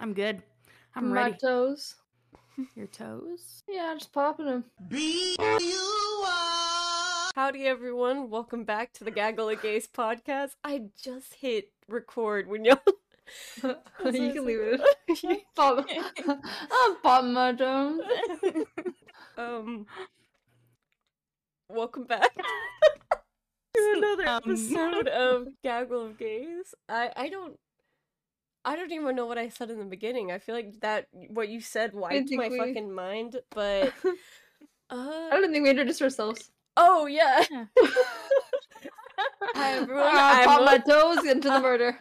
I'm good. I'm My ready. toes. Your toes? Yeah, just popping them. be Howdy, everyone. Welcome back to the Gaggle of Gays podcast. I just hit record when y'all. you can leave it. Pop. I'm popping my toes. um. Welcome back to another Um. episode of Gaggle of Gays. I I don't. I don't even know what I said in the beginning. I feel like that what you said wiped my we- fucking mind, but I uh don't think we introduced ourselves. oh yeah. Yeah. Hi everyone. I I'm, my toes into the murder.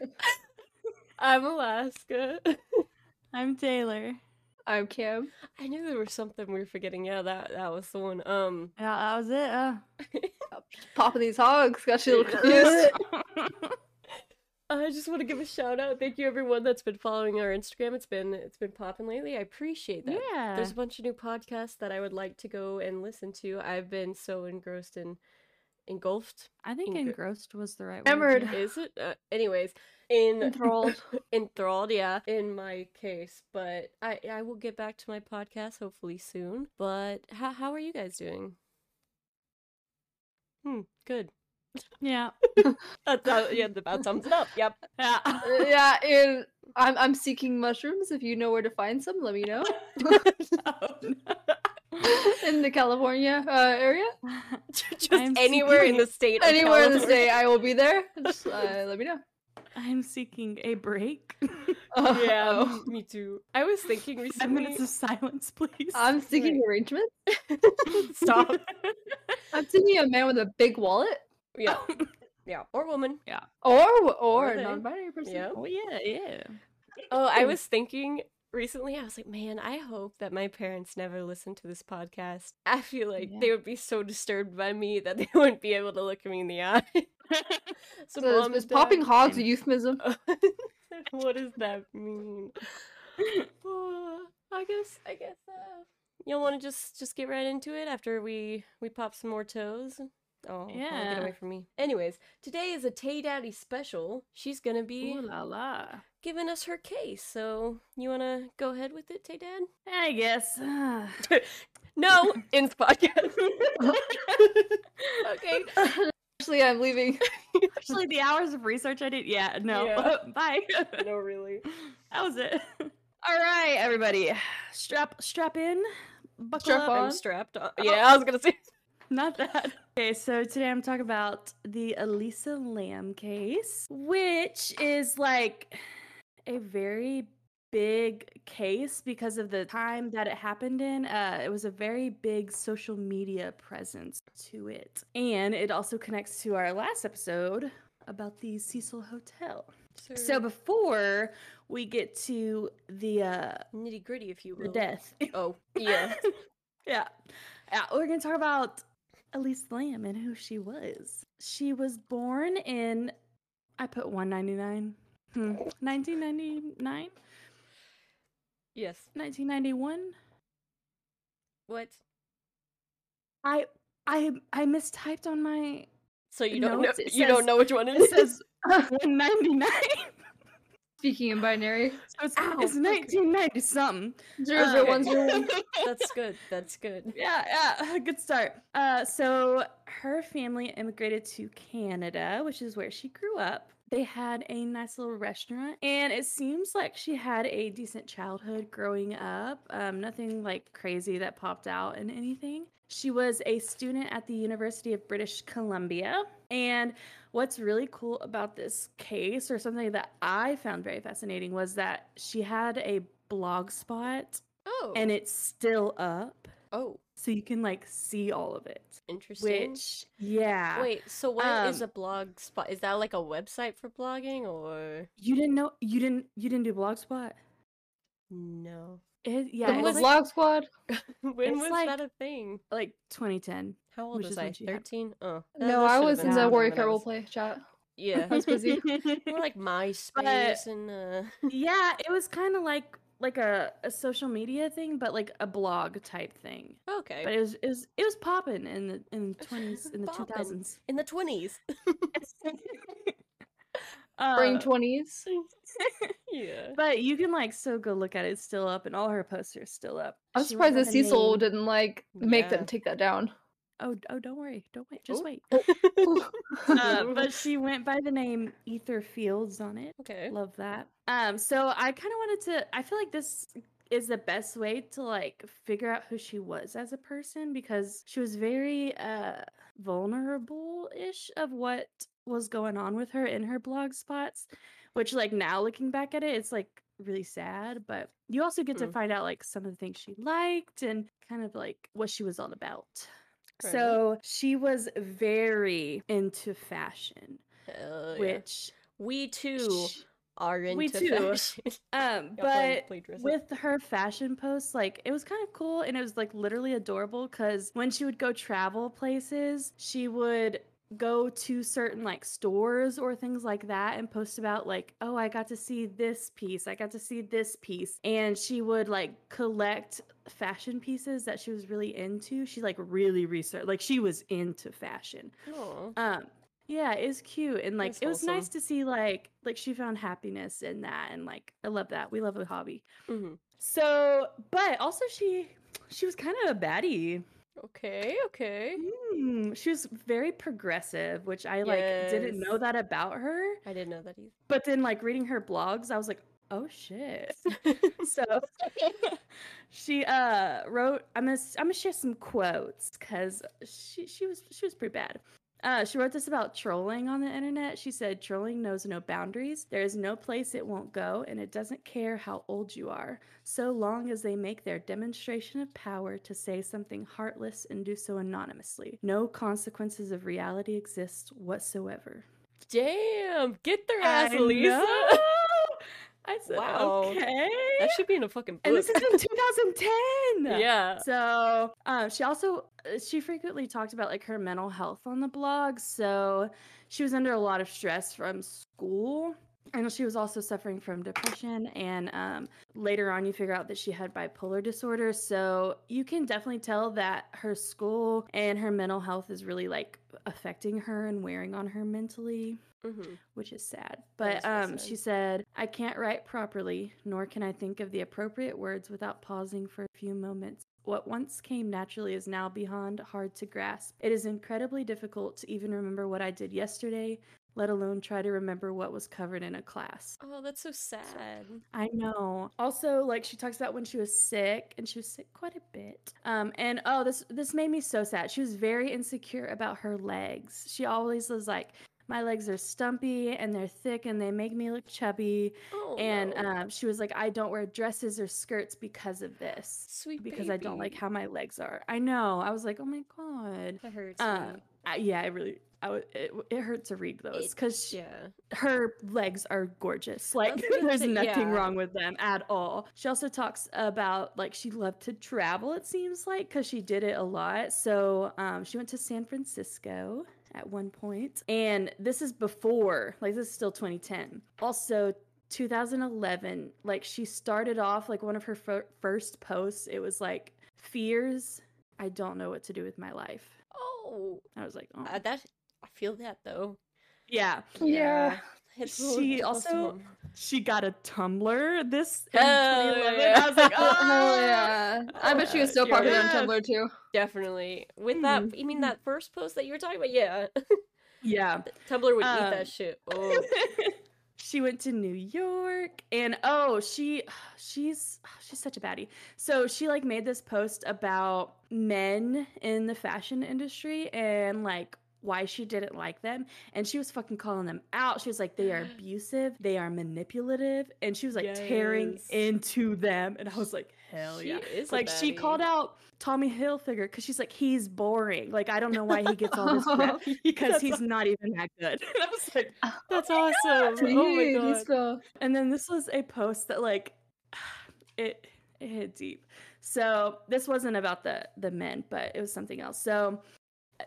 I'm Alaska. I'm Taylor. I'm Cam. I knew there was something we were forgetting. Yeah, that that was the one. Um, Yeah, that was it. Uh. Popping these hogs. Got you a little confused. I just want to give a shout out. Thank you everyone that's been following our Instagram. It's been it's been popping lately. I appreciate that. yeah. There's a bunch of new podcasts that I would like to go and listen to. I've been so engrossed and engulfed. I think Eng- engrossed was the right word. Is it? Uh, anyways, in Enthralled. enthralled, yeah, in my case. But I I will get back to my podcast hopefully soon. But how how are you guys doing? Hmm, good. Yeah. That's uh, yeah, that sums it up. Yep. Yeah. Yeah, and I'm I'm seeking mushrooms. If you know where to find some, let me know. In the California uh, area, Just I'm anywhere in the state. anywhere in the state, I will be there. Just uh, let me know. I'm seeking a break. Oh, Yeah, Oh. me too. I was thinking Five recently. minutes of silence, please. I'm seeking arrangements. Stop. I'm seeking a man with a big wallet, Yeah, yeah, or woman. or or, Or non-binary person. Yeah. oh yeah, yeah. Oh, I was thinking recently. I was like, man, I hope that my parents never listen to this podcast. I feel like Yeah. they would be so disturbed by me that they wouldn't be able to look me in the eye. so, So is, mom is and popping hogs a euphemism? what does that mean? Uh, I guess. I guess. Uh, you'll want to just just get right into it after we we pop some more toes. Oh, yeah. Get away from me. Anyways, today is a Tay Daddy special. She's gonna be Ooh la la. giving us her case. So you wanna go ahead with it, Tay Dad? I guess. No, in the podcast. okay. Actually, I'm leaving. Actually, the hours of research I did. Yeah, no. Yeah. Bye. No, really. That was it. All right, everybody, strap strap in, buckle Strap up. on. I'm strapped on. Yeah, oh. I was gonna say. Not that. Okay, so today I'm talking about the Elisa Lam case, which is like a very big case because of the time that it happened in. Uh, it was a very big social media presence to it. And it also connects to our last episode about the Cecil Hotel. So before we get to the uh nitty gritty, if you will, the death. Oh, yeah. yeah. Yeah, we're going to talk about Elise Lam and who she was. She was born in I put 199. Hmm. 1999? yes. 1991? What? I I I mistyped on my So you don't know? Notes, You don't know which one it it is? says 199. Speaking in binary, So it's, Ow, it's okay. 1990 something. zero zero Okay. one zero one. That's good. That's good. yeah, yeah, good start. Uh, so her family immigrated to Canada, which is where she grew up. They had a nice little restaurant, and it seems like she had a decent childhood growing up. Um, nothing like crazy that popped out and anything. She was a student at the University of British Columbia, and what's really cool about this case, or something that I found very fascinating, was that she had a blog spot, Oh. and it's still up oh, so you can like see all of it. interesting. Which, yeah. Wait, so what is Um, a blog spot? Is that like a website for blogging or you didn't know you didn't you didn't do Blogspot? no? It, yeah, the it was like, vlog squad. when was like- that a thing? like 2010. How old which was I? when she had- Thirteen. Oh, that- No, I was been in the the Warrior when I Cat roleplay chat. Yeah, I was busy. more like MySpace and uh. yeah, it was kind of like like a, a social media thing, but like a blog type thing. Okay. But it was it was it was popping in the in the 20s in the Poppin'. 2000s. in the twenties. Spring Uh, twenties. yeah. but you can like still go look at it. It's still up, and all her posts are still up. I'm She surprised that Cecil name- didn't like make Yeah. them take that down. Oh, oh, don't worry, don't wait, just Oh. wait. Uh, but she went by the name Ether Fields on it. Okay. Love that. Um, so I kind of wanted to. I feel like this is the best way to like figure out who she was as a person because she was very uh vulnerable-ish of what was going on with her in her blog spots, which like now looking back at it, it's like really sad. But you also get to Hmm. find out like some of the things she liked and kind of like what she was all about. So she was very into fashion, yeah. which we too are into we too. fashion. um but with her fashion posts like it was kind of cool and it was like literally adorable because when she would go travel places she would go to certain like stores or things like that and post about like oh i got to see this piece i got to see this piece and she would like collect fashion pieces that she was really into she like really researched like she was into fashion Aw. um, yeah, it was cute and like That's it was nice to see like like she found happiness in that and like I love that. We love a hobby. Mhm. So, but also she she was kind of a baddie. Okay, okay. Mm, she was very progressive, which I like didn't know that about her. I didn't know that either. But then like reading her blogs, I was like, "Oh shit." so she uh wrote i'm gonna i'm gonna share some quotes because she she was she was pretty bad uh, she wrote this about trolling on the internet. She said, Trolling knows no boundaries. There is no place it won't go, and it doesn't care how old you are, so long as they make their demonstration of power to say something heartless and do so anonymously. No consequences of reality exist whatsoever. Damn, get their I ass, Lisa. I said, Wow. okay. That should be in a fucking book. and this is in 2010. yeah. So, um, she also uh, she frequently talked about like her mental health on the blog. So, she was under a lot of stress from school. And she was also suffering from depression. And um, later on, you figure out that she had bipolar disorder. So you can definitely tell that her school and her mental health is really like affecting her and wearing on her mentally hmm which is sad. But um, sad. she said, I can't write properly, nor can I think of the appropriate words without pausing for a few moments. What once came naturally is now beyond hard to grasp. It is incredibly difficult to even remember what I did yesterday, let alone try to remember what was covered in a class. Oh, that's so sad. I know. Also, like she talks about when she was sick, and she was sick quite a bit. Um, and oh, this this made me so sad. She was very insecure about her legs. She always was like, "My legs are stumpy and they're thick and they make me look chubby." Oh, and no. um, she was like, "I don't wear dresses or skirts because of this, sweet because I don't like how my legs are." I know. I was like, "Oh my god." that hurts. Me. I, yeah, I really. I w- it, it hurt to read those because yeah. her legs are gorgeous. Like there's nothing yeah. wrong with them at all. She also talks about like she loved to travel. It seems like because she did it a lot. So um, she went to San Francisco at one point, and this is before. Like this is still 2010. Also. 2011 like she started off like one of her fir- first posts it was like fears i don't know what to do with my life Oh, i was like oh. uh, that I feel that though. yeah Yeah. Hits She hits close to also- she got a Tumblr this in Hell 2011. yeah. I was like, Oh, oh yeah. I bet she was so Yes. popular on Tumblr too. definitely with that. You mean that first post that you were talking about? Yeah, yeah. Tumblr would eat Um, that shit. Oh, she went to New York and oh, she she's she's such a baddie. So she like made this post about men in the fashion industry and like why she didn't like them and she was fucking calling them out. She was like they are abusive, they are manipulative and she was like tearing into them and I was like hell She yeah. is like she called out Tommy Hilfiger because she's like he's boring. Like I don't know why he gets all this crap because he's not even that good. And I was like, That's awesome. Oh my god. Lisa. and then this was a post that like it it hit deep. So this wasn't about the the men, but it was something else. So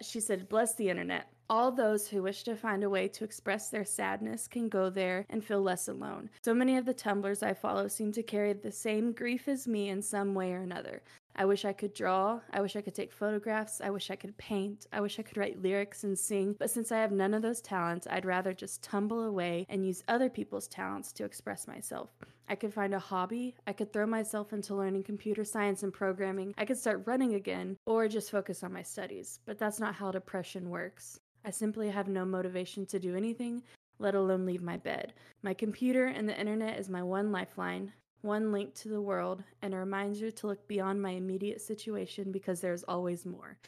she said, "Bless the internet. All those who wish to find a way to express their sadness can go there and feel less alone. So many of the tumblrs I follow seem to carry the same grief as me in some way or another. I wish I could draw. I wish I could take photographs. I wish I could paint. I wish I could write lyrics and sing. But since I have none of those talents, I'd rather just tumble away and use other people's talents to express myself. I could find a hobby. I could throw myself into learning computer science and programming. I could start running again or just focus on my studies. But that's not how depression works. I simply have no motivation to do anything, let alone leave my bed. My computer and the internet is my one lifeline one link to the world, and a reminder to look beyond my immediate situation because there's always more.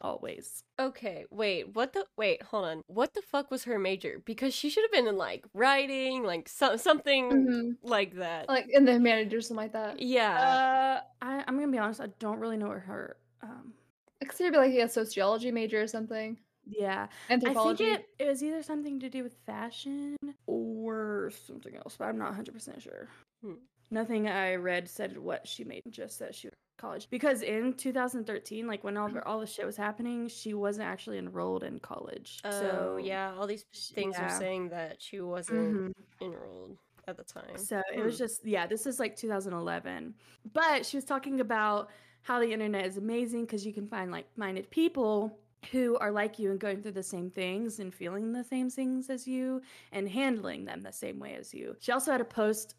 Always. Okay, wait, what the wait, hold on. What the fuck was her major? Because she should have been in like writing, like so, something mm-hmm. like that. Like in the humanities something like that. Yeah. Uh I, I'm gonna be honest, I don't really know what her um I consider be like a sociology major or something. Yeah. Anthropology. I think it, it was either something to do with fashion or something else, but I'm not 100% sure. Hmm. Nothing I read said what she made, just that she was college. Because in 2013, like when all the, all the shit was happening, she wasn't actually enrolled in college. Oh, so yeah, all these things yeah. are saying that she wasn't mm-hmm. enrolled at the time. So hmm. it was hmm. just yeah, this is like 2011. But she was talking about how the internet is amazing because you can find like-minded people who are like you and going through the same things and feeling the same things as you and handling them the same way as you. She also had a post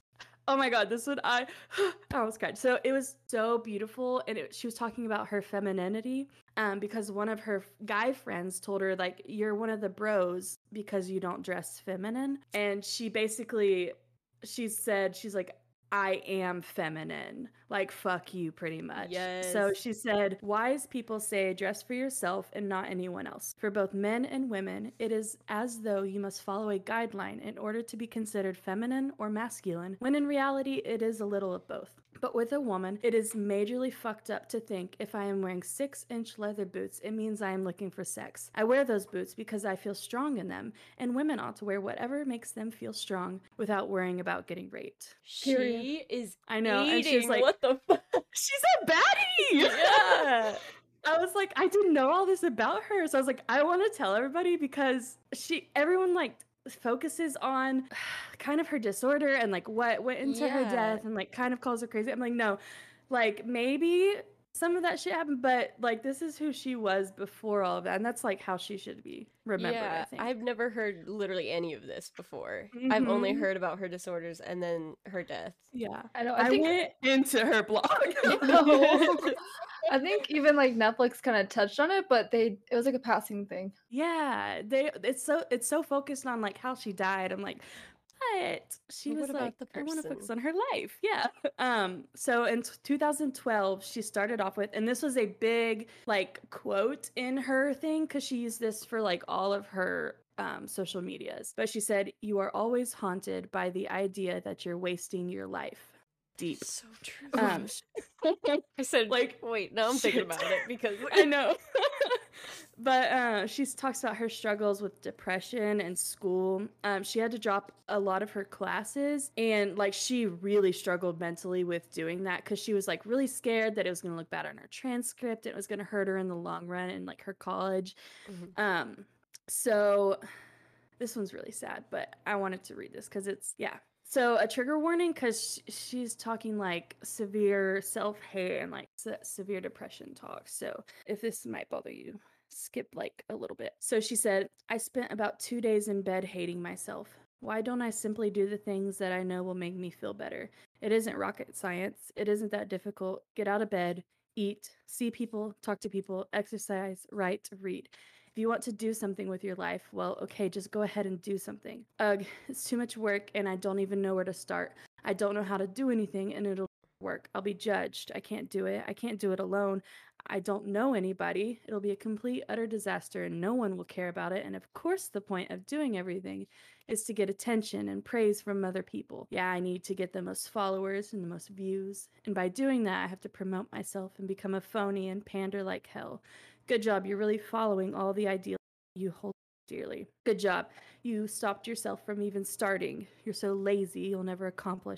Oh my god, this one I I almost cried. So it was so beautiful, and it, she was talking about her femininity, um, because one of her guy friends told her like you're one of the bros because you don't dress feminine, and she basically she said she's like I am feminine. Like, fuck you, pretty much. Yes. So she said, Wise people say dress for yourself and not anyone else. For both men and women, it is as though you must follow a guideline in order to be considered feminine or masculine, when in reality, it is a little of both. But with a woman, it is majorly fucked up to think if I am wearing six inch leather boots, it means I am looking for sex. I wear those boots because I feel strong in them, and women ought to wear whatever makes them feel strong without worrying about getting raped. She is I know, eating. and she's like, what the fuck? She's a baddie! Yeah. I was like, I didn't know all this about her. So I was like, I want to tell everybody because she, everyone like focuses on kind of her disorder and like what went into yeah. her death and like kind of calls her crazy. I'm like, no, like maybe some of that shit happened, but like this is who she was before all of that, and that's like how she should be remembered. Yeah, I have never heard literally any of this before. Mm-hmm. I've only mm-hmm. heard about her disorders and then her death. Yeah, I know. I, I went into her blog. I think even like Netflix kind of touched on it, but they it was like a passing thing. Yeah, they it's so it's so focused on like how she died. I'm like, but she was like, I want to focus on her life. Yeah. Um. So in 2012, she started off with, and this was a big like quote in her thing because she used this for like all of her um, social medias. But she said, "You are always haunted by the idea that you're wasting your life." Deep. So true. Um, I said, like, wait, now I'm shit. thinking about it because I know. but uh, she talks about her struggles with depression and school. Um, she had to drop a lot of her classes, and like she really struggled mentally with doing that because she was like really scared that it was going to look bad on her transcript. And it was going to hurt her in the long run in like her college. Mm-hmm. Um, so this one's really sad, but I wanted to read this because it's yeah. So a trigger warning because she's talking like severe self hate and like se- severe depression talk. So if this might bother you, skip like a little bit. So she said, I spent about two days in bed hating myself. Why don't I simply do the things that I know will make me feel better? It isn't rocket science. It isn't that difficult. Get out of bed, eat, see people, talk to people, exercise, write, read. If you want to do something with your life, well, okay, just go ahead and do something. Ugh, it's too much work and I don't even know where to start. I don't know how to do anything and it'll work. I'll be judged. I can't do it. I can't do it alone. I don't know anybody. It'll be a complete, utter disaster, and no one will care about it. And of course, the point of doing everything is to get attention and praise from other people. Yeah, I need to get the most followers and the most views. And by doing that, I have to promote myself and become a phony and pander like hell. Good job. You're really following all the ideals you hold dearly. Good job. You stopped yourself from even starting. You're so lazy, you'll never accomplish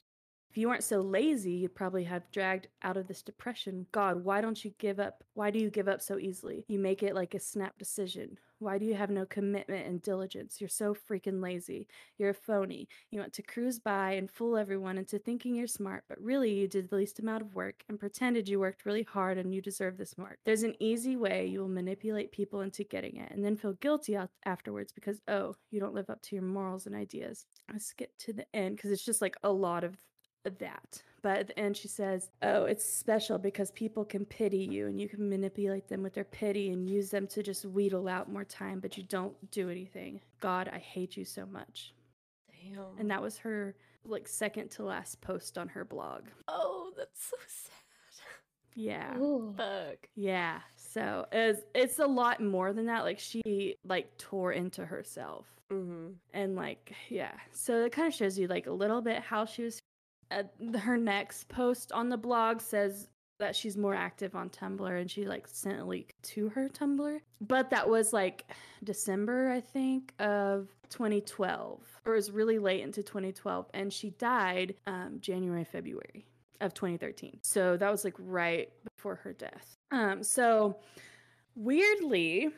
If you weren't so lazy, you'd probably have dragged out of this depression. God, why don't you give up? Why do you give up so easily? You make it like a snap decision. Why do you have no commitment and diligence? You're so freaking lazy. You're a phony. You want to cruise by and fool everyone into thinking you're smart, but really you did the least amount of work and pretended you worked really hard and you deserve this mark. There's an easy way you will manipulate people into getting it and then feel guilty afterwards because, oh, you don't live up to your morals and ideas. Let's skip to the end because it's just like a lot of that. But at the end, she says, Oh, it's special because people can pity you and you can manipulate them with their pity and use them to just wheedle out more time, but you don't do anything. God, I hate you so much. Damn. And that was her, like, second to last post on her blog. Oh, that's so sad. Yeah. Ooh. Fuck. Yeah. So it's it's a lot more than that. Like she like tore into herself. Mm-hmm. And like yeah. So it kind of shows you like a little bit how she was uh, her next post on the blog says that she's more active on Tumblr and she like sent a link to her Tumblr. But that was like December, I think, of 2012. Or it was really late into 2012. And she died um, January, February of 2013. So that was like right before her death. Um, so weirdly,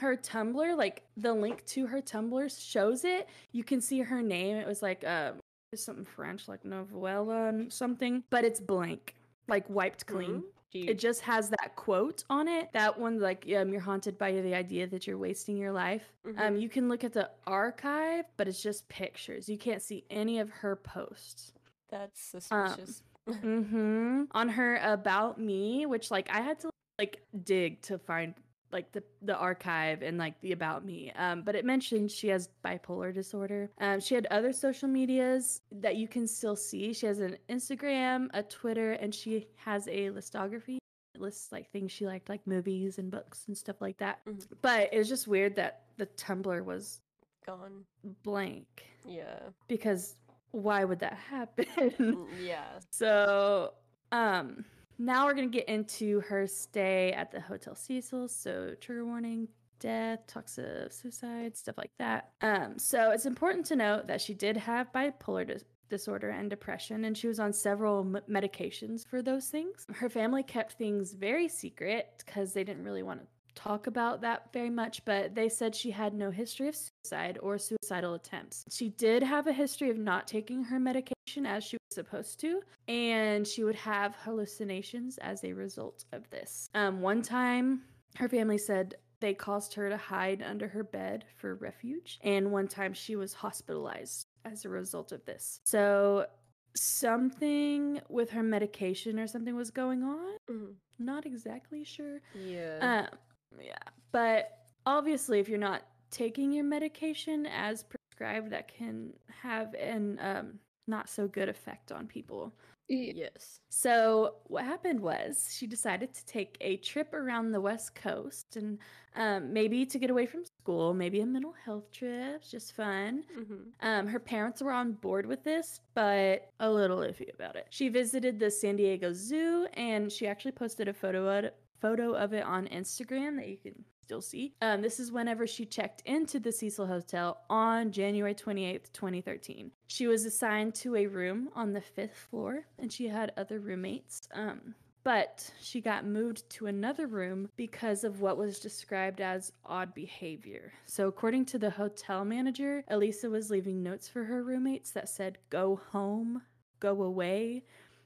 her Tumblr, like the link to her Tumblr shows it. You can see her name. It was like uh, something French, like novella and something, but it's blank, like wiped clean. Mm-hmm. It just has that quote on it. That one, like, um, you're haunted by the idea that you're wasting your life. Um, mm-hmm. Um, you can look at the archive, but it's just pictures. You can't see any of her posts. That's suspicious. Um, mm-hmm. On her about me, which like I had to like dig to find like the the archive and like the about me. Um but it mentioned she has bipolar disorder. Um she had other social medias that you can still see. She has an instagram a twitter and she has a listography it lists like things she liked like movies and books and stuff like that. Mm-hmm. but it was just weird that the tumblr was gone. blank yeah. because why would that happen? Mm, yeah. So um now we're going to get into her stay at the Hotel Cecil. So, trigger warning, death, talks of suicide, stuff like that. Um, so, it's important to note that she did have bipolar dis- disorder and depression, and she was on several m- medications for those things. Her family kept things very secret because they didn't really want to talk about that very much, but they said she had no history of suicide or suicidal attempts. She did have a history of not taking her medication as she was supposed to, and she would have hallucinations as a result of this. Um, one time, her family said they caused her to hide under her bed for refuge, and one time she was hospitalized as a result of this. So something with her medication or something was going on. Mm-hmm. Not exactly sure. Yeah. Um, yeah. But obviously, if you're not taking your medication as prescribed, that can have an um, not so good effect on people. Yes. So what happened was she decided to take a trip around the West Coast and um, maybe to get away from school, maybe a mental health trip, just fun. Mm-hmm. Um, her parents were on board with this, but a little iffy about it. She visited the San Diego Zoo and she actually posted a photo of, photo of it on Instagram that you can still see. Um, this is whenever she checked into the Cecil Hotel on January 28th, 2013. She was assigned to a room on the fifth floor and she had other roommates. Um, but she got moved to another room because of what was described as odd behavior. So, according to the hotel manager, Elisa was leaving notes for her roommates that said, Go home, go away,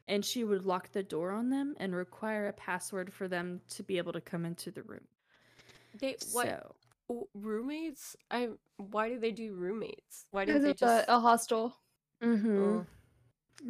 and she would lock the door on them and require a password for them to be able to come into the room. They what so, roommates? I why do they do roommates? Why do they just a, a hostel? Mm-hmm. Oh.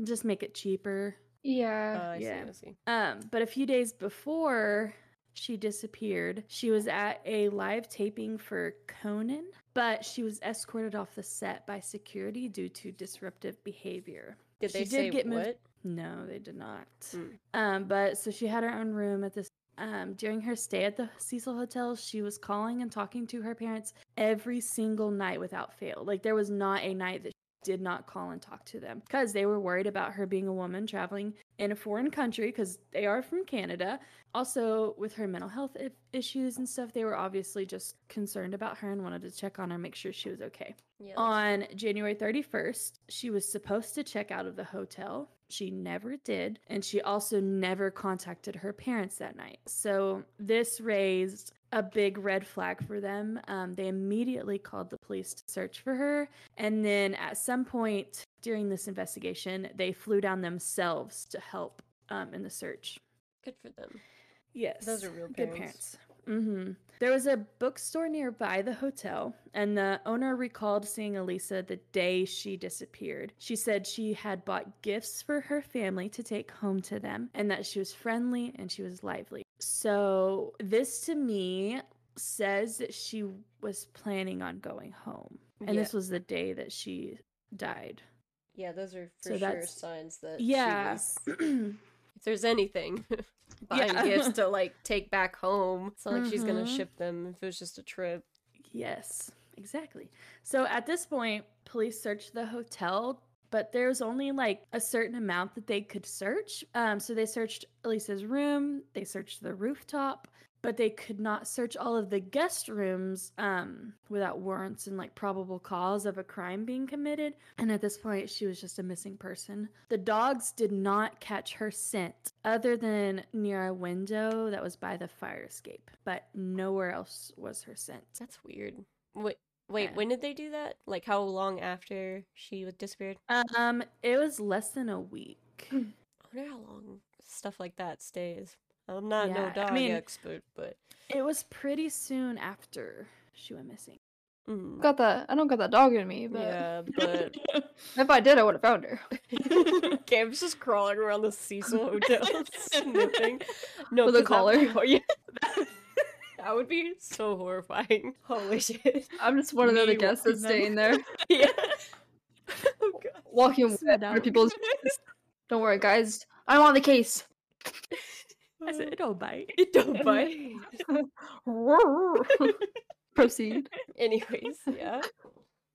Just make it cheaper. Yeah. Uh, I yeah. See, I see. Um, but a few days before she disappeared, she was at a live taping for Conan, but she was escorted off the set by security due to disruptive behavior. Did she they did say get what? Moved- no, they did not. Mm. Um, but so she had her own room at this. Um, during her stay at the Cecil Hotel, she was calling and talking to her parents every single night without fail. Like there was not a night that did not call and talk to them because they were worried about her being a woman traveling in a foreign country because they are from Canada. Also, with her mental health issues and stuff, they were obviously just concerned about her and wanted to check on her, make sure she was okay. Yeah, on January 31st, she was supposed to check out of the hotel, She never did. And she also never contacted her parents that night. So this raised a big red flag for them. Um, they immediately called the police to search for her. And then at some point during this investigation, they flew down themselves to help um, in the search. Good for them. Yes. Those are real parents. Good parents. Mm-hmm. There was a bookstore nearby the hotel, and the owner recalled seeing Elisa the day she disappeared. She said she had bought gifts for her family to take home to them, and that she was friendly and she was lively. So, this to me says that she was planning on going home, and yeah. this was the day that she died. Yeah, those are for so sure signs that yeah. Was... if there's anything buying yeah. gifts to like take back home. It's not like mm-hmm. she's gonna mm-hmm. ship them if it was just a trip. Yes, exactly. So at this point, police searched the hotel, but there's only like a certain amount that they could search. Um, so they searched Elisa's room, they searched the rooftop, but they could not search all of the guest rooms um, without warrants and like probable cause of a crime being committed. And at this point, she was just a missing person. The dogs did not catch her scent other than near a window that was by the fire escape, but nowhere else was her scent. That's weird. Wait, Wait, when did they do that? Like how long after she disappeared? Um, it was less than a week. I wonder how long stuff like that stays. I'm not yeah, no dog I mean, expert, but it was pretty soon after she went missing. Mm. Got that? I don't got that dog in me, but yeah, but if I did, I would have found her. Cam's just crawling around the Cecil Hotel, sniffing. No, with a collar. yeah. That would be so horrifying. Holy shit! I'm just one of the other guests that's staying there. yeah. Oh, Walking away people's. Don't worry, guys. I'm on the case. I said, it don't bite. It don't bite. Proceed. Anyways, yeah.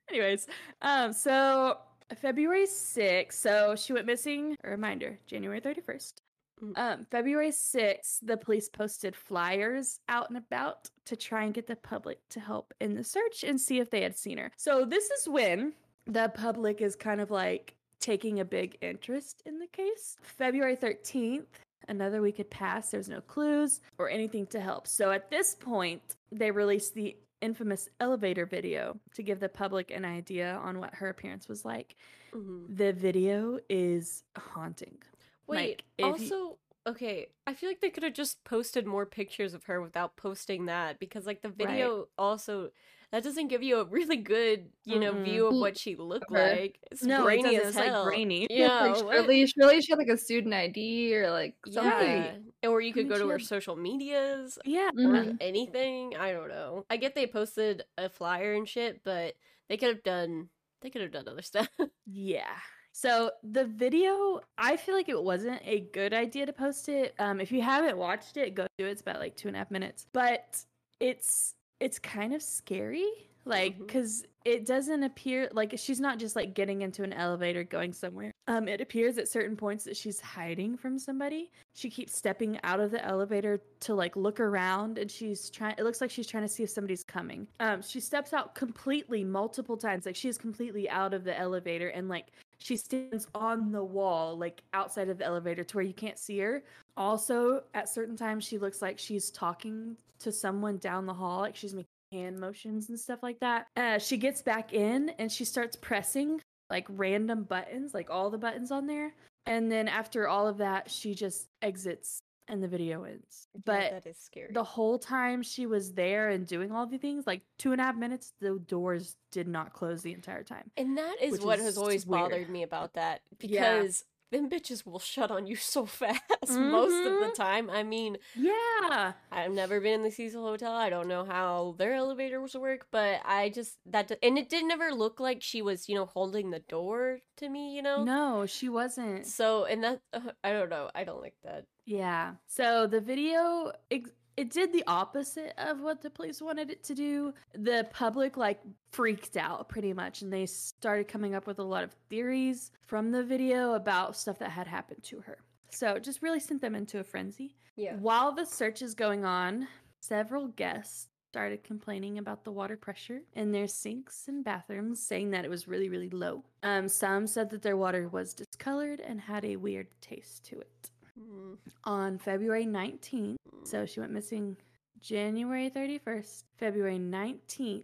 Anyways, um, so February 6th, so she went missing, a reminder, January 31st. Mm. Um, February 6th, the police posted flyers out and about to try and get the public to help in the search and see if they had seen her. So this is when the public is kind of like taking a big interest in the case. February 13th, Another week had passed. There was no clues or anything to help. So at this point, they released the infamous elevator video to give the public an idea on what her appearance was like. Mm-hmm. The video is haunting. Wait, like, also, you... okay, I feel like they could have just posted more pictures of her without posting that because, like, the video right. also that doesn't give you a really good, you know, mm-hmm. view of what she looked like. It's no, grainy it as hell. Like grainy. Yeah, like, surely, surely she had like a student ID or like something. Yeah. Or you could I mean, go to her had... social medias. Yeah, mm-hmm. anything. I don't know. I get they posted a flyer and shit, but they could have done. They could have done other stuff. yeah. So the video, I feel like it wasn't a good idea to post it. Um, if you haven't watched it, go do it. It's about like two and a half minutes, but it's it's kind of scary like because mm-hmm. it doesn't appear like she's not just like getting into an elevator going somewhere um it appears at certain points that she's hiding from somebody she keeps stepping out of the elevator to like look around and she's trying it looks like she's trying to see if somebody's coming um she steps out completely multiple times like she is completely out of the elevator and like she stands on the wall like outside of the elevator to where you can't see her. Also at certain times she looks like she's talking to someone down the hall like she's making hand motions and stuff like that. Uh, she gets back in and she starts pressing like random buttons like all the buttons on there. And then after all of that she just exits and the video ends. But that is scary. The whole time she was there and doing all the things, like two and a half minutes, the doors did not close the entire time. And that is what is has always weird. bothered me about that because them bitches will shut on you so fast mm-hmm. most of the mm-hmm. time. I mean, yeah. I've never been in the Cecil Hotel. I don't know how their elevators work, but I just that and it did never look like she was, you know, holding the door to me, you know? No, she wasn't. So, and that uh, I don't know. I don't like that. Yeah. So the video ex- it did the opposite of what the police wanted it to do. The public like freaked out pretty much and they started coming up with a lot of theories from the video about stuff that had happened to her. So it just really sent them into a frenzy. Yeah. While the search is going on, several guests started complaining about the water pressure in their sinks and bathrooms, saying that it was really, really low. Um, some said that their water was discolored and had a weird taste to it. Mm. On February 19th, so she went missing January 31st, February 19th,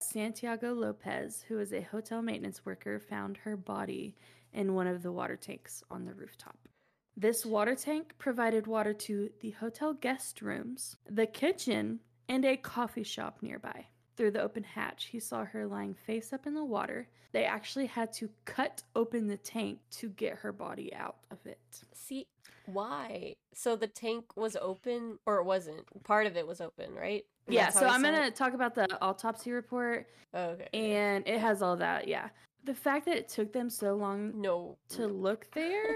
Santiago Lopez, who is a hotel maintenance worker, found her body in one of the water tanks on the rooftop. This water tank provided water to the hotel guest rooms, the kitchen, and a coffee shop nearby. Through the open hatch, he saw her lying face up in the water. They actually had to cut open the tank to get her body out of it. See, why? So the tank was open or it wasn't? Part of it was open, right? And yeah, so I'm going to talk about the autopsy report. Oh, okay. And it has all that, yeah. The fact that it took them so long no to look there,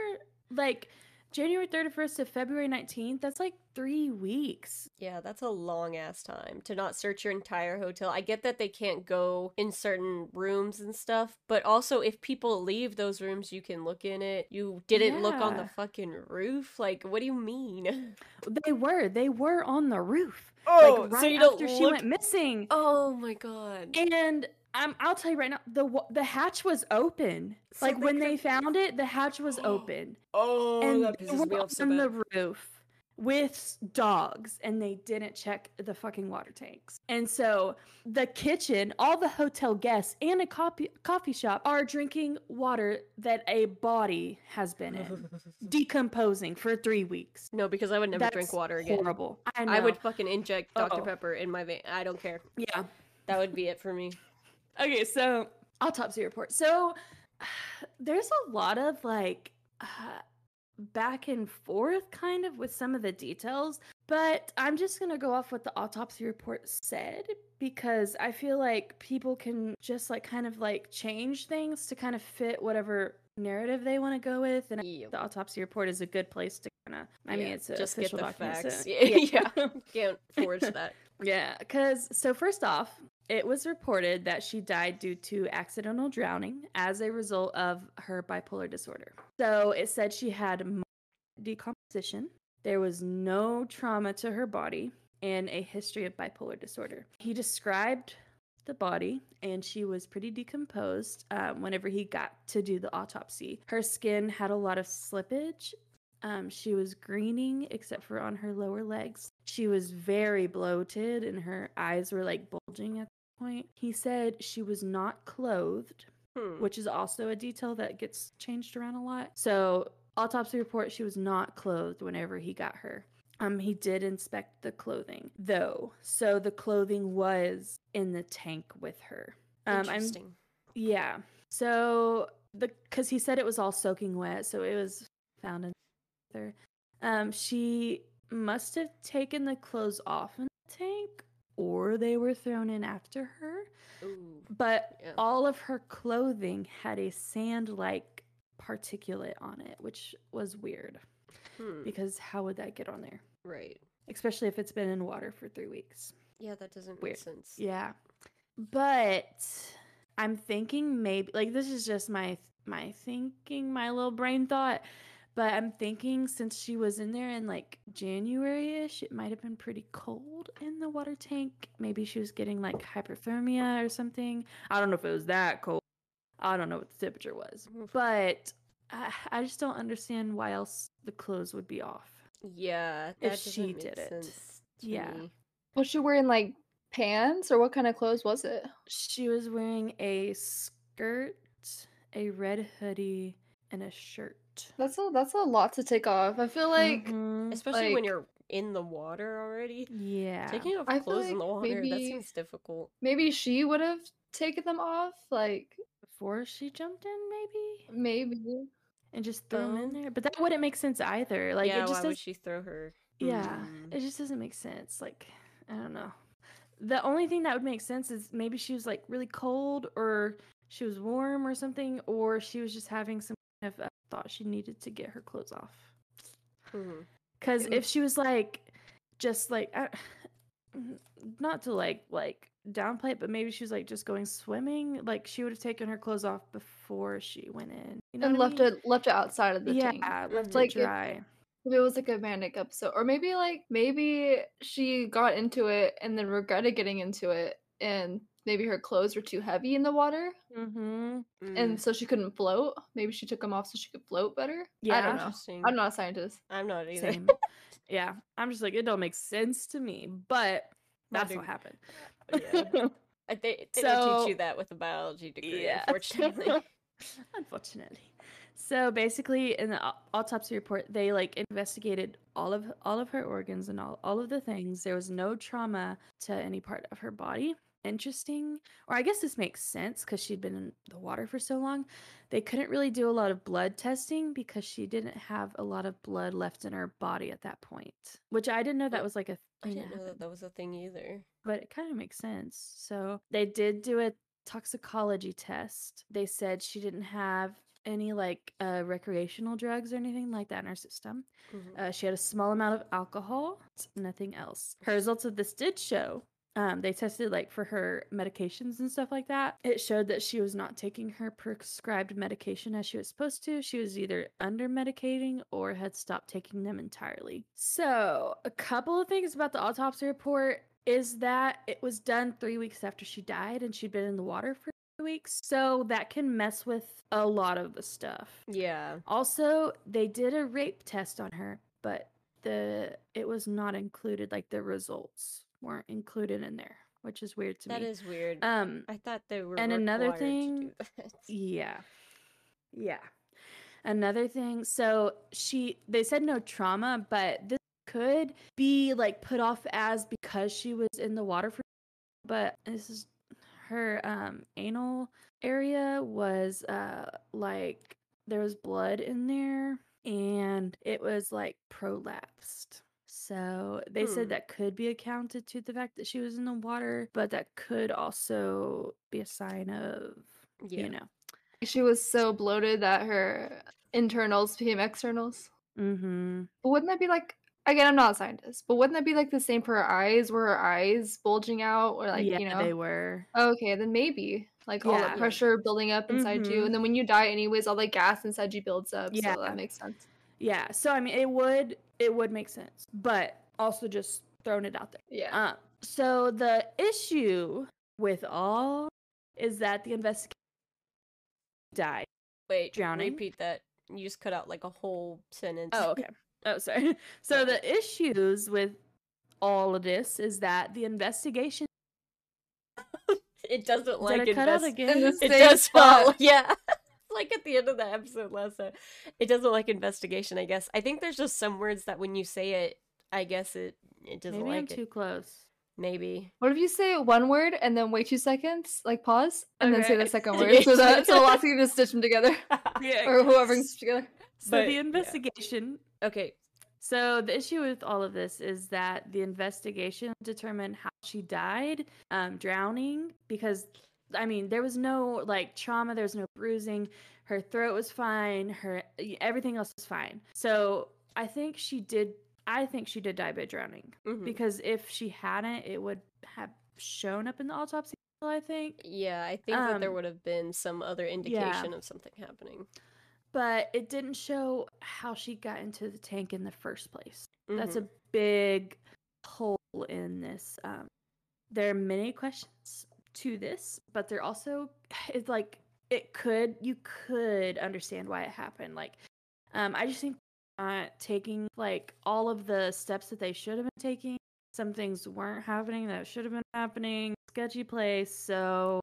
like January 31st to February 19th, that's like three weeks. Yeah, that's a long ass time to not search your entire hotel. I get that they can't go in certain rooms and stuff, but also if people leave those rooms, you can look in it. You didn't yeah. look on the fucking roof. Like, what do you mean? They were. They were on the roof. Oh, like, right so you after don't she went missing. Oh my god. And um, I'll tell you right now, the the hatch was open. So like they when they found it, the hatch was open. Oh, and that pisses me off so on bad. the roof with dogs, and they didn't check the fucking water tanks. And so the kitchen, all the hotel guests, and a coffee coffee shop are drinking water that a body has been in, decomposing for three weeks. No, because I would never That's drink water again. Horrible. I, I would fucking inject Dr Uh-oh. Pepper in my vein. I don't care. Yeah. That would be it for me. Okay, so autopsy report. So there's a lot of like uh, back and forth kind of with some of the details, but I'm just going to go off what the autopsy report said because I feel like people can just like kind of like change things to kind of fit whatever narrative they want to go with and yep. the autopsy report is a good place to kind of i yeah, mean it's a just official get the document facts. So, yeah, yeah. can't forge that yeah because so first off it was reported that she died due to accidental drowning as a result of her bipolar disorder. So it said she had decomposition, there was no trauma to her body, and a history of bipolar disorder. He described the body and she was pretty decomposed um, whenever he got to do the autopsy. Her skin had a lot of slippage. Um, she was greening except for on her lower legs. She was very bloated and her eyes were like bulging at point. He said she was not clothed, hmm. which is also a detail that gets changed around a lot. So, autopsy report, she was not clothed whenever he got her. Um, he did inspect the clothing though, so the clothing was in the tank with her. Um, Interesting. I'm, yeah. So the because he said it was all soaking wet, so it was found in there. Um, she must have taken the clothes off in the tank, or they were thrown in after her. Ooh, but yeah. all of her clothing had a sand-like particulate on it, which was weird. Hmm. Because how would that get on there? Right. Especially if it's been in water for three weeks. Yeah, that doesn't Weird. make sense. Yeah. But I'm thinking maybe like this is just my my thinking, my little brain thought. But I'm thinking since she was in there in like January ish, it might have been pretty cold in the water tank. Maybe she was getting like hyperthermia or something. I don't know if it was that cold. I don't know what the temperature was. But I, I just don't understand why else the clothes would be off. Yeah, if she did it. Yeah. Me. Was she wearing like pants or what kind of clothes was it? She was wearing a skirt, a red hoodie, and a shirt. That's a that's a lot to take off. I feel like mm-hmm. especially like, when you're in the water already. Yeah. Taking off I clothes like in the water, maybe, that seems difficult. Maybe she would have taken them off like before she jumped in maybe? Maybe. And just throw them in there. But that wouldn't make sense either. Like yeah, it just why does... would she throw her? Yeah. Mm. It just doesn't make sense. Like I don't know. The only thing that would make sense is maybe she was like really cold or she was warm or something, or she was just having some kind uh, thought she needed to get her clothes off. Because Mm-hmm. if she was like, just like, uh, not to like like downplay it, but maybe she was like just going swimming, like she would have taken her clothes off before she went in. You know and what I left mean? it left it outside of the yeah, tank. left Like, it if- dry. If it was like a manic episode, or maybe like maybe she got into it and then regretted getting into it, and maybe her clothes were too heavy in the water, Mm-hmm. and so she couldn't float. Maybe she took them off so she could float better. yeah I Yeah. don't know. Interesting. I'm not a scientist. I'm not either. Same. yeah. I'm just like, it don't make sense to me, but that's Not what happened. Yeah. I think they don't teach you that with a biology degree, Yeah. unfortunately. Unfortunately. So basically in the autopsy report they like investigated all of all of her organs and all, all of the things. There was no trauma to any part of her body. Interesting. Or I guess this makes sense cuz she'd been in the water for so long. They couldn't really do a lot of blood testing because she didn't have a lot of blood left in her body at that point. Which I didn't know that was like a I didn't know that that was a thing either. but it kind of makes sense. So they did do a toxicology test. They said she didn't have any like uh, recreational drugs or anything like that in her system. Mhm. Uh, she had a small amount of alcohol, nothing else. Her results of this did show. Um, they tested like for her medications and stuff like that. It showed that she was not taking her prescribed medication as she was supposed to. She was either under medicating or had stopped taking them entirely. So, a couple of things about the autopsy report is that it was done three weeks after she died and she'd been in the water for three weeks. So, that can mess with a lot of the stuff. Yeah. Also, they did a rape test on her, but the it was not included like the results weren't included in there, which is weird to That me. is weird. um I thought they were and another thing- that. yeah. Yeah. Another thing, so she they said no trauma, but this could be like put off as because she was in the water for but this is her um anal area was uh like there was blood in there and it was like prolapsed. So they Hmm. said that could be accounted to the fact that she was in the water, but that could also be a sign of Yeah. you know. She was so bloated that her internals became externals. Mm-hmm. But wouldn't that be like again? I'm not a scientist, but wouldn't that be like the same for her eyes? Were her eyes bulging out, or like yeah, you know? they were. Okay, then maybe like all the pressure building up inside you, Mhm. and then when you die, anyways, all the gas inside you builds up. Yeah. so that makes sense. Yeah. So I mean, it would it would make sense, but also just throwing it out there. Yeah. Uh, so the issue with all is that the investigation died. Wait, Drowning? repeat that. You just cut out like a whole sentence. Oh, okay. Oh, sorry. So the issues with all of this is that the investigation it doesn't like did I cut out invest- again. It does fall. Yeah. Like at the end of the episode last time. It doesn't like investigation, I guess. I think there's just some words that when you say it, I guess it it doesn't Maybe I'm like it. too close. Maybe. What if you say one word and then wait two seconds, like pause, and then say the second word, so that so last you just stitch them together, Yeah. or whoever can stitch together. So But- the yeah. investigation okay. So the issue with all of this is that the investigation determined how she died, um, drowning, because I mean there was no like trauma, there was no bruising, her throat was fine, her everything else was fine. So I think she did. I think she did die by drowning Mhm. because if she hadn't, it would have shown up in the autopsy. I think, Yeah, I think that there Um, would have been some other indication of something happening. but it didn't show how she got into the tank in the first place. That's Mhm. a big hole in this. Um, there are many questions to this, but they're also it's like it could you could understand why it happened. Like, um, I just think not taking like all of the steps that they should have been taking. Some things weren't happening that should have been happening. Sketchy place, so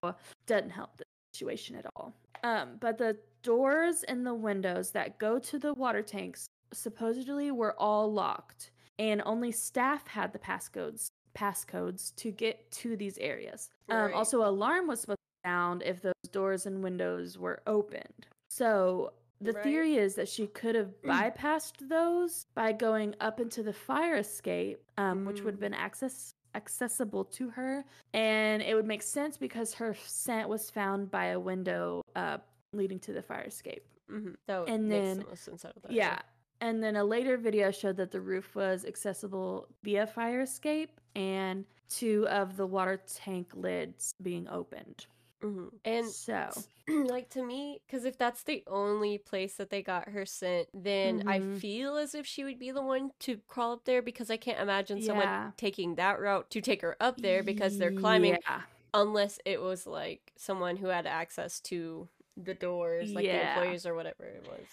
doesn't help the situation at all. Um, but the doors and the windows that go to the water tanks supposedly were all locked and only staff had the passcodes passcodes to get to these areas. Um, also, alarm was supposed to sound if those doors and windows were opened. So the Right. theory is that she could have bypassed those by going up into the fire escape, um, which would have been access accessible to her, and it would make sense because her scent was found by a window uh, leading to the fire escape. Mhm. That And makes then- the most sense out of that. Yeah. And then a later video showed that the roof was accessible via fire escape and two of the water tank lids being opened. Mm-hmm. And so, like to me, because if that's the only place that they got her sent, then Mhm. I feel as if she would be the one to crawl up there because I can't imagine someone Yeah. taking that route to take her up there because they're climbing, Yeah. unless it was like someone who had access to the doors, like the employees or whatever it was.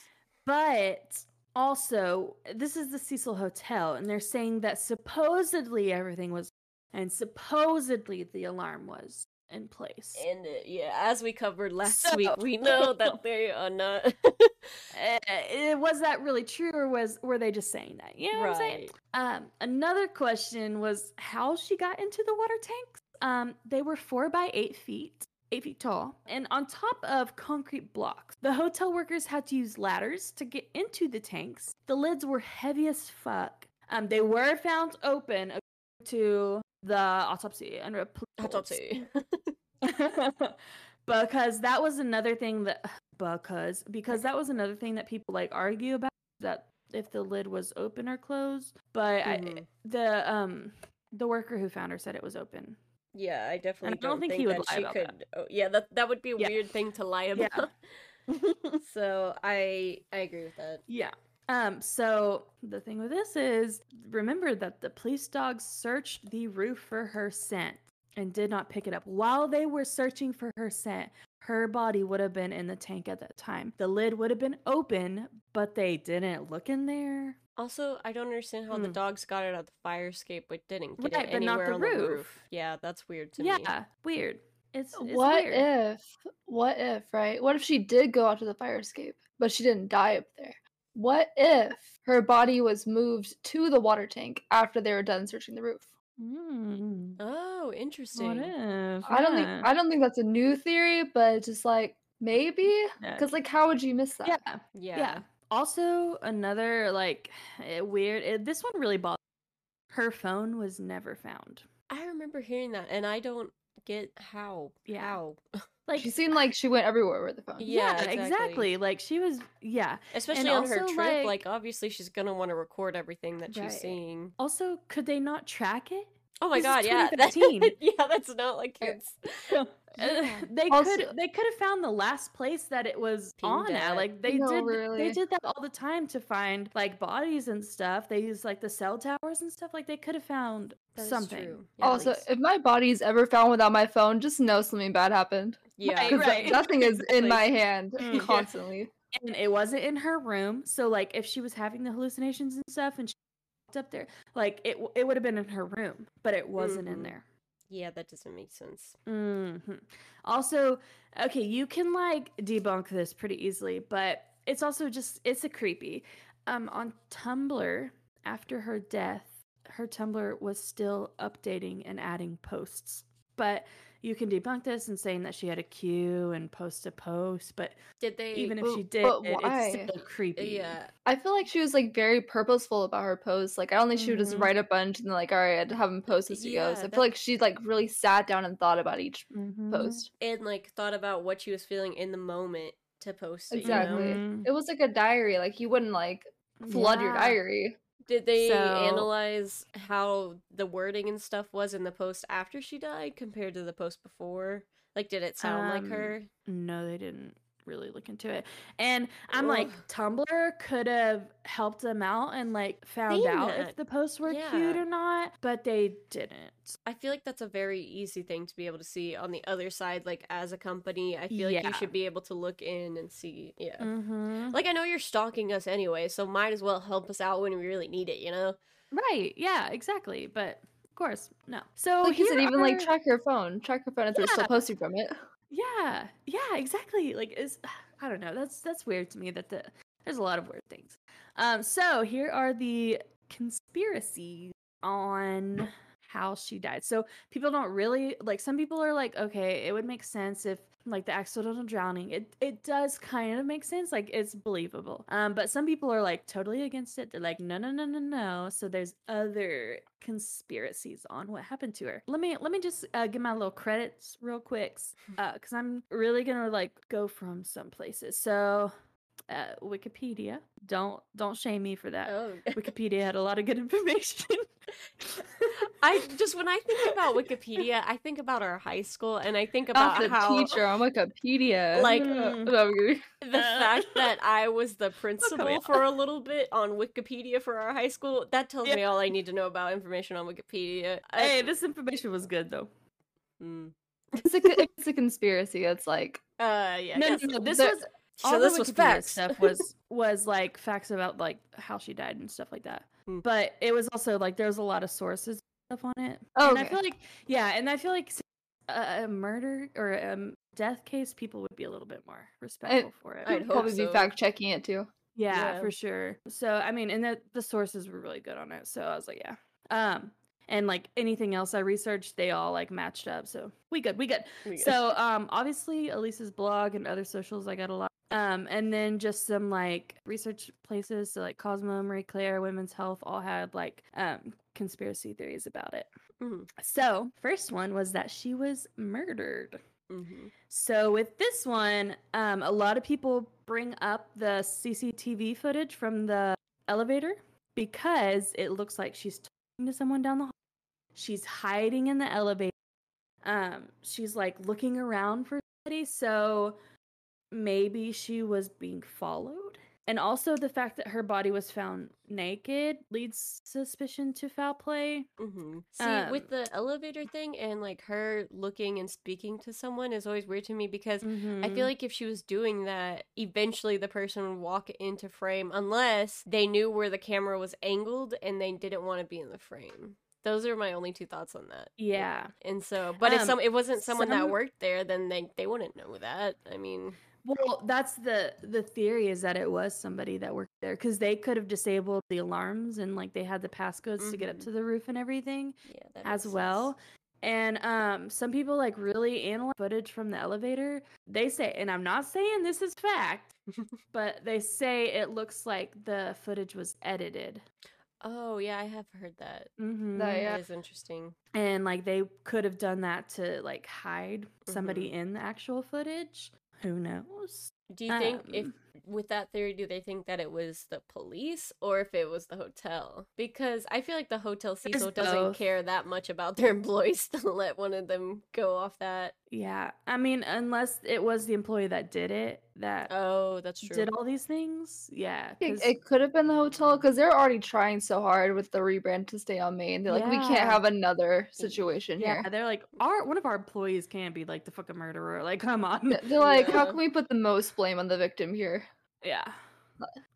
But also, this is the Cecil Hotel, and they're saying that supposedly everything was, and supposedly the alarm was in place. And uh, yeah, as we covered last So- week, we know that they are not Uh, was that really true, or was were they just saying that? You know what I'm saying? right. Um, another question was how she got into the water tanks. Um, they were four by eight feet, eight feet tall, and on top of concrete blocks. The hotel workers had to use ladders to get into the tanks. The lids were heavy as fuck. Um, they were found open to the autopsy and reports. Autopsy. because that was another thing that because because that was another thing that people like argue about that if the lid was open or closed but I, Mhm. the um the worker who found her said it was open Yeah, I definitely don't don't, think he would lie she about could. that. Oh, yeah, that that would be a Yeah. weird thing to lie about. Yeah. about. so I I agree with that. yeah um so the thing with this is remember that the police dogs searched the roof for her scent and did not pick it up while they were searching for her scent her body would have been in the tank at that time the lid would have been open but they didn't look in there Also, I don't understand how the Hmm. dogs got it out of the fire escape but didn't get Right, it but not anywhere the on the roof. roof. Yeah, that's weird to yeah me. Yeah, weird it's, it's what weird. if? What if? Right? What if she did go out to the fire escape, but she didn't die up there? What if her body was moved to the water tank after they were done searching the roof? Mm, Oh, interesting what interesting. if I don't think I don't think that's a new theory, but just like maybe Yeah. because like how would you miss that? yeah Yeah. Yeah. Also, another like eh, weird. It, this one really bothered. Her phone was never found. I remember hearing that and I don't get how. Yeah. How. Like, She seemed like she went everywhere with the phone. Yeah, yeah, exactly. exactly. Like she was. Yeah. Especially on her trip, like- like, obviously she's gonna want to record everything that she's Right. seeing. Also, could they not track it? Oh my This is god, yeah. 2015. yeah, that's not like Yeah. it's Yeah. they Also- could. They could have found the last place that it was on at. at. Like they No, did. They did that all the time to find like bodies and stuff. They use like the cell towers and stuff. Like they could have found that is something. true. Yeah, Also, if my body's ever found without my phone, just know something bad happened. yeah. Right, Because right. nothing is in Exactly. my hand Mm, yeah. constantly. and it wasn't in her room. So like if she was having the hallucinations and stuff and she walked up there, like it it would have been in her room, but it wasn't in Mhm. there. Yeah, that doesn't make sense. hmm Also, okay, you can like debunk this pretty easily, but it's also just it's a creepy. Um on Tumblr after her death, her Tumblr was still updating and adding posts. But you can debunk this and saying that she had a queue and post to post, but Did they even if she did, but it, why? it's still creepy. Yeah. I feel like she was like very purposeful about her posts. Like I don't think she would just Mhm. write a bunch and like, all right, I'd have them post as she Yeah, goes. I that- feel like she like really sat down and thought about each Mhm. post. And like thought about what she was feeling in the moment to post it. Exactly. You know? Mhm. It was like a diary. Like you wouldn't like flood your diary. Did they So- analyze how the wording and stuff was in the post after she died compared to the post before? Like, did it sound like Um, her? No, they didn't really look into it. And I'm like, Tumblr could have helped them out and like found Seen out that. if the posts were cute or not, but they didn't. I feel like that's a very easy thing to be able to see on the other side. Like, as a company, I feel like you should be able to look in and see. Yeah. Mm-hmm. Like, I know you're stalking us anyway, so might as well help us out when we really need it, you know? Right. Yeah, exactly. But of course, no. So like said, here even like are- track her phone. Track your phone if they're still posting from it. Yeah, yeah, exactly. Like is I don't know. That's that's weird to me that the there's a lot of weird things. Um so here are the conspiracies on how she died. So people don't really like some people are like okay, it would make sense if like the accidental drowning. It it does kind of make sense. Like it's believable. Um but some people are like totally against it. They're like no no no no no. So there's other conspiracies on what happened to her. Let me let me just uh, give my little credits real quick uh cuz I'm really going to like go from some places. So uh Wikipedia. Don't don't shame me for that. Oh. Wikipedia had a lot of good information. I just when I think about Wikipedia, I think about our high school, and I think about the how teacher on Wikipedia. Like, Mm. the fact that I was the principal for a little bit on Wikipedia for our high school. That tells me all I need to know about information on Wikipedia. I- Hey, this information was good though. Mm. it's, a, it's a conspiracy. It's like Uh, yeah. no, no, yes. no, this there- was So all this the was facts. Stuff was was like facts about like how she died and stuff like that. Hmm. But it was also like there was a lot of sources and stuff on it. Oh, and I feel like yeah, and I feel like a murder or a um, death case, people would be a little bit more respectful for it. I'd probably so. be fact checking it too. Yeah, Yeah. for sure. So I mean, and the the sources were really good on it. So I was like, yeah. Um, and like anything else I researched, they all like matched up. So we good, we good. We- So um, obviously Elisa's blog and other socials, I got a lot. Um, and then just some like research places, so like Cosmo, Marie Claire, Women's Health, all had like um conspiracy theories about it. Mhm. So first one was that she was murdered. Mhm. So with this one, um, a lot of people bring up the CCTV footage from the elevator because it looks like she's talking to someone down the hall. She's hiding in the elevator. Um, she's like looking around for somebody. So maybe she was being followed. And also the fact that her body was found naked leads suspicion to foul play. Mhm. See, Um, with the elevator thing and like her looking and speaking to someone is always weird to me because I Mhm. feel like if she was doing that, eventually the person would walk into frame unless they knew where the camera was angled and they didn't want to be in the frame. Those are my only two thoughts on that. Yeah. And so, but if Um, some it wasn't someone that worked there, then they they wouldn't know that. I mean, Well, that's the the theory is that it was somebody that worked there because they could have disabled the alarms and like they had the passcodes to get up Mhm. to the roof and everything yeah, as well. sense. And um, some people like really analyze footage from the elevator. They say, and I'm not saying this is fact, but they say it looks like the footage was edited. Oh yeah, I have heard that. Mm-hmm. That- yeah. Is interesting. And like they could have done that to like hide somebody Mm-hmm. in the actual footage. Who knows? Do you think if Um, with that theory do they think that it was the police or if it was the hotel? Because I feel like the hotel Cecil doesn't both. care that much about their employees to let one of them go off that. Yeah, I mean, unless it was the employee that did it, that Oh, that's true. did all these things. Yeah, It, 'cause- it could have been the hotel because they're already trying so hard with the rebrand to stay on main. They're like, we can't Yeah. have another mm. situation yeah, here. they're like, our one of our employees can't be like the fucking murderer. Like, come on. Th- They're like, how Yeah. can we put the most blame on the victim here? yeah.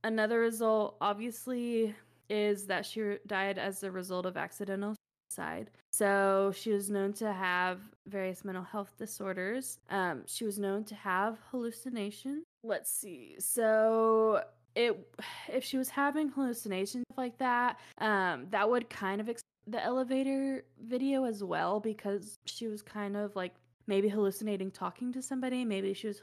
Another result, obviously, is that she died as a result of accidental suicide. So she was known to have various mental health disorders. Um, she was known to have hallucination. Let's see. So it, if she was having hallucinations like that, um, that would kind of ex- the elevator video as well because she was kind of like maybe hallucinating talking to somebody. Maybe she was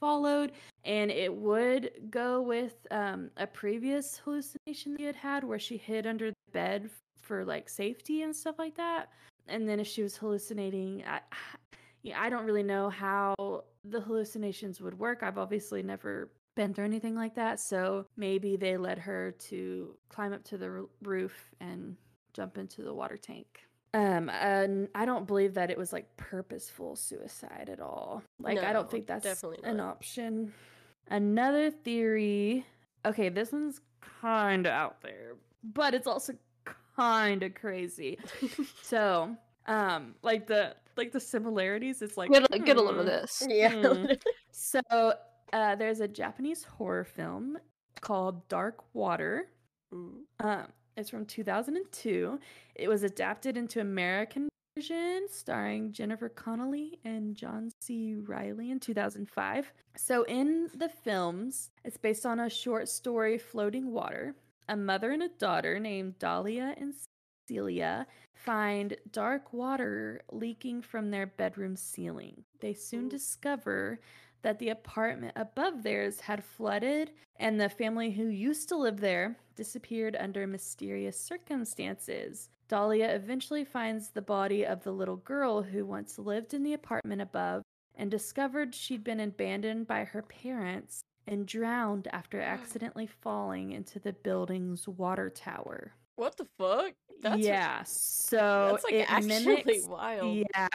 followed and it would go with um, a previous hallucination she had had where she hid under the bed for like safety and stuff like that. And then if she was hallucinating I, yeah, I don't really know how the hallucinations would work. I've obviously never been through anything like that. So maybe they led her to climb up to the r- roof and jump into the water tank. Um and i don't believe that it was like purposeful suicide at all. Like i don't think that's definitely an not. option. Another theory okay this one's kind of out there but it's also kind of crazy so um like the like the similarities it's like Get a, get a load of hmm. this. yeah. Hmm. So uh, there's a Japanese horror film called Dark Water. Um, it's from 2002. It was adapted into American version starring Jennifer Connelly and John C. Reilly in 2005. So in the films, it's based on a short story Floating Water. A mother and a daughter named Dahlia and Celia find dark water leaking from their bedroom ceiling. They soon discover that the apartment above theirs had flooded and the family who used to live there disappeared under mysterious circumstances. Dahlia eventually finds the body of the little girl who once lived in the apartment above and discovered she'd been abandoned by her parents and drowned after mm. accidentally falling into the building's water tower. What the fuck? That's yeah. So that's like it mimics, wild. Yeah.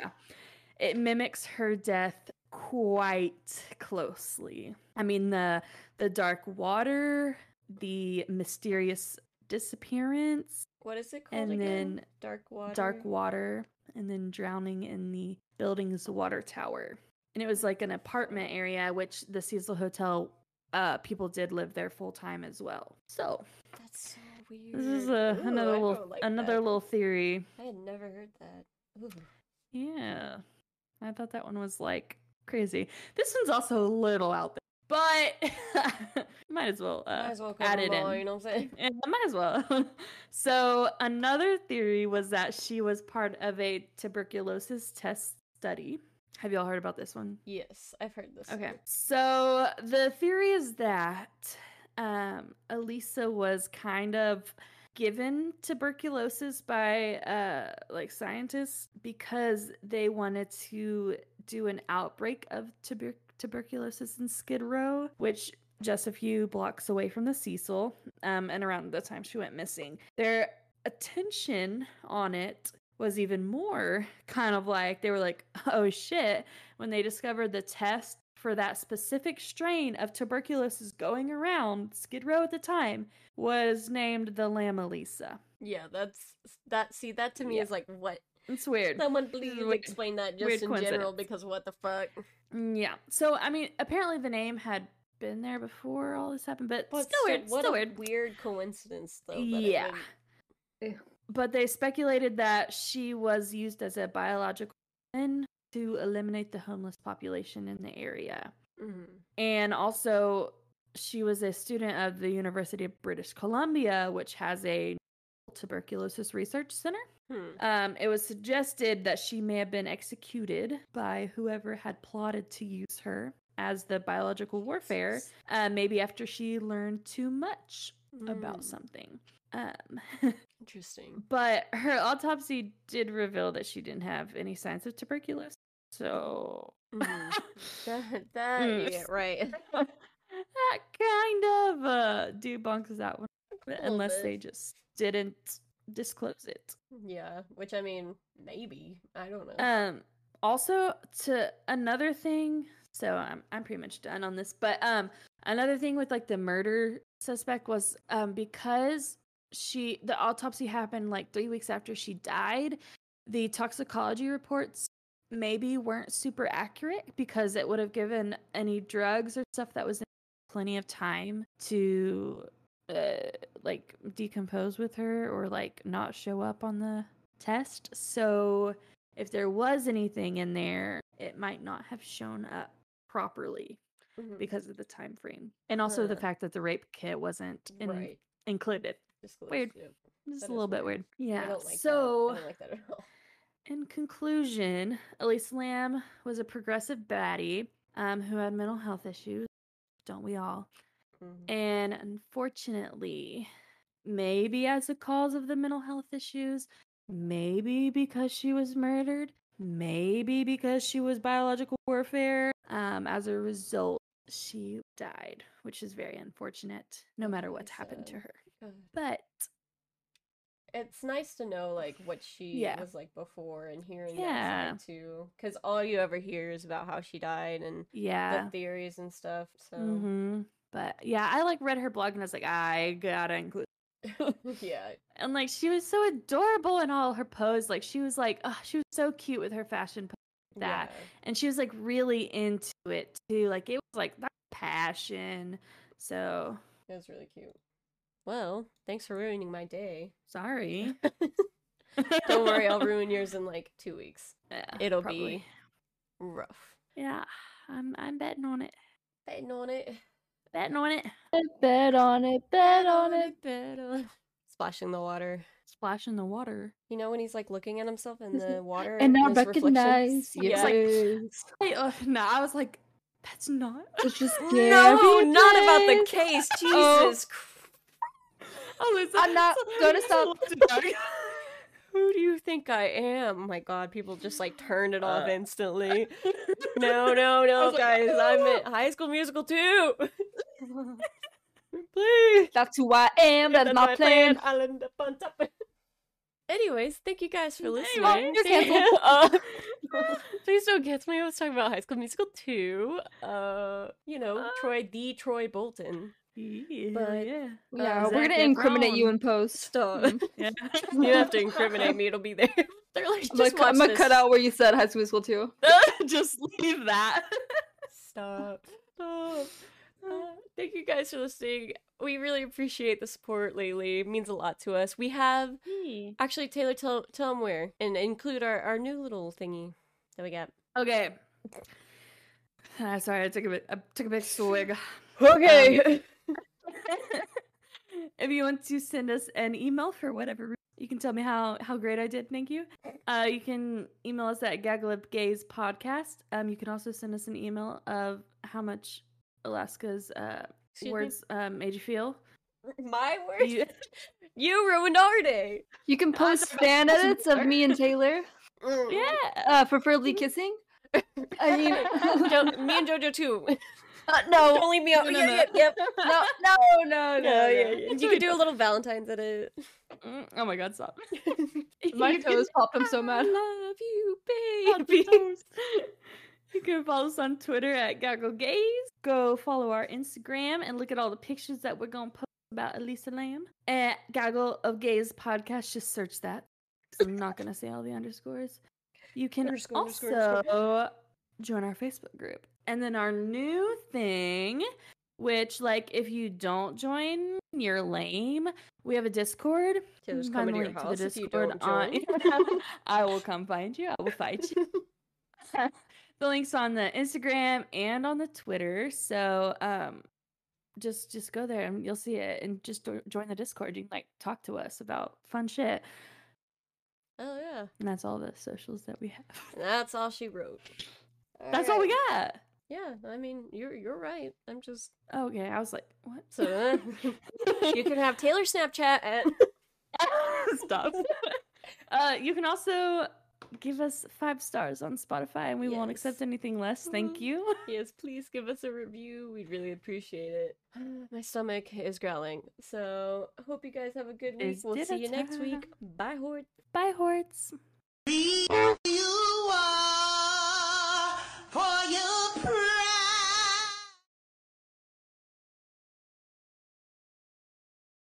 It mimics her death quite closely. I mean the the dark water, the mysterious disappearance. What is it called? And again? then dark water. Dark water, and then drowning in the building's water tower. And it was like an apartment area, which the Cecil Hotel uh people did live there full time as well. So that's so weird. This is a, Ooh, another little like another that. little theory. I had never heard that. Ooh. Yeah. I thought that one was like crazy. This one's also a little out there. But might as well, uh, might as well add it all, in. You know what I'm saying? Might as well. so another theory was that she was part of a tuberculosis test study. Have y'all heard about this one? Yes, I've heard this. Okay. One. So the theory is that um, Elisa was kind of given tuberculosis by uh, like scientists because they wanted to do an outbreak of tuber- tuberculosis in Skid Row, which just a few blocks away from the Cecil, um, and around the time she went missing. Their attention on it was even more kind of like they were like, oh shit, when they discovered the test for that specific strain of tuberculosis going around Skid Row at the time was named the LAM-ELISA. Yeah, that's that. See, that to me yeah. is like what. It's weird. Someone please explain that just in general because what the fuck. Mm, yeah. So I mean, apparently the name had been there before all this happened, but, but still weird. What still a weird. weird coincidence, though. yeah. But they speculated that she was used as a biological weapon to eliminate the homeless population in the area. Mm-hmm. And also, she was a student of the University of British Columbia, which has a tuberculosis research center. Hmm. Um, it was suggested that she may have been executed by whoever had plotted to use her as the biological warfare, uh, maybe after she learned too much mm. about something. Um, Interesting. But her autopsy did reveal that she didn't have any signs of tuberculosis. So mm. that, that mm. right. that kind of uh, debunks that one, unless bit. they just didn't disclose it. Yeah, which I mean, maybe I don't know. Um. Also, to another thing. So I'm I'm pretty much done on this, but um, another thing with like the murder suspect was um because she the autopsy happened like three weeks after she died. The toxicology reports maybe weren't super accurate because it would have given any drugs or stuff that was plenty of time to uh, like decompose with her or like not show up on the test. So if there was anything in there, it might not have shown up properly mm-hmm. because of the time frame, and also uh, the fact that the rape kit wasn't in- right. included. Disclosed, weird. Yeah. Just a little bit weird. Yeah. Like so, like in conclusion, Elisa Lam was a progressive baddie um, who had mental health issues. Don't we all? Mm-hmm. And unfortunately, maybe as a cause of the mental health issues, maybe because she was murdered, maybe because she was biological warfare. Um, as a result, she died, which is very unfortunate, no matter what's happened to her. But it's nice to know like what she yeah. was like before and hearing yeah. that side too because all you ever hear is about how she died and yeah the theories and stuff so mm-hmm. but yeah i like read her blog and i was like i gotta include yeah and like she was so adorable in all her pose like she was like oh she was so cute with her fashion pose that yeah. and she was like really into it too like it was like that passion so it was really cute well, thanks for ruining my day. Sorry. Don't worry, I'll ruin yours in like two weeks. Yeah, It'll probably. be rough. Yeah, I'm I'm betting on it. Betting on it. Betting on it. Bet on it. Bet on it. Bet on it. Splashing the water. Splashing the water. You know when he's like looking at himself in the water and I recognize. Yes. Like, uh, no, I was like, that's not. It's just no, not about the case. Oh. Jesus Christ. Oh, I'm not gonna stop. Who do you think I am? Oh my god, people just like turned it off uh. instantly. no, no, no, guys. Like, I'm in High School Musical too. Please. That's who I am. That's, That's my, my plan. plan. I'll end up on top. anyways, thank you guys for listening. Anyway, you're canceled. uh, please don't cancel me. I was talking about High School Musical 2. Uh, you know, Uh. Troy, the Troy Bolton. Yeah, But- yeah. Yeah, Uh, we're gonna incriminate you in post. Stop. Yeah. you have to incriminate me. It'll be there. They're like, I'm gonna, cu- I'm gonna cut out where you said High School Musical 2. Just leave that. Stop. Stop. Uh, thank you guys for listening. We really appreciate the support lately. It means a lot to us. We have actually Taylor tell tell them where and include our, our new little thingy that we got. Okay. Uh, sorry, I took a bit. I took a big swig. Okay. if you want to send us an email for whatever reason, you can tell me how how great I did. Thank you. Uh, you can email us at Gagalip podcast. Um, you can also send us an email of how much Alaska's uh, Excuse me? words um, made you feel. My words. You- You ruined our day. You can post sorry, fan edits of me and Taylor, Mm. yeah. uh, preferably kissing. I mean, Jo- me and Jojo too. Uh, no, Don't leave me out. No, no, yeah, no. Yep, yep. no, no, no, no, No, yeah, yeah. You could do a little Valentine's edit. it. Oh my God! Stop. My toes popped. I'm so mad. I love you, Pop baby. You can follow us on Twitter at Gaggle Gays. Go follow our Instagram and look at all the pictures that we're gonna post about Elisa Lam at Gaggle of Gays podcast. Just search that. I'm not gonna say all the underscores. You can Underscore, also underscore, join our Facebook group, and then our new thing, which like if you don't join, you're lame. We have a Discord. Taylor's You can find coming to the your house if you Discord don't on- I will come find you. I will fight you. the links on the Instagram and on the Twitter. So um just just go there and you'll see it and just jo- join the Discord. You can like talk to us about fun shit. Oh yeah. And that's all the socials that we have. That's all she wrote. That's all we got. Yeah, I mean, you're you're right. I'm just Okay, I was like, what? so uh, you can have Taylor Snapchat and stop. uh you can also give us five stars on Spotify and we won't accept anything less. Thank Mhm. you. yes, please give us a review. We'd really appreciate it. My stomach is growling. So hope you guys have a good week. It's We'll see you dinner next week. Bye, Horde. Bye, Horts for your prayer.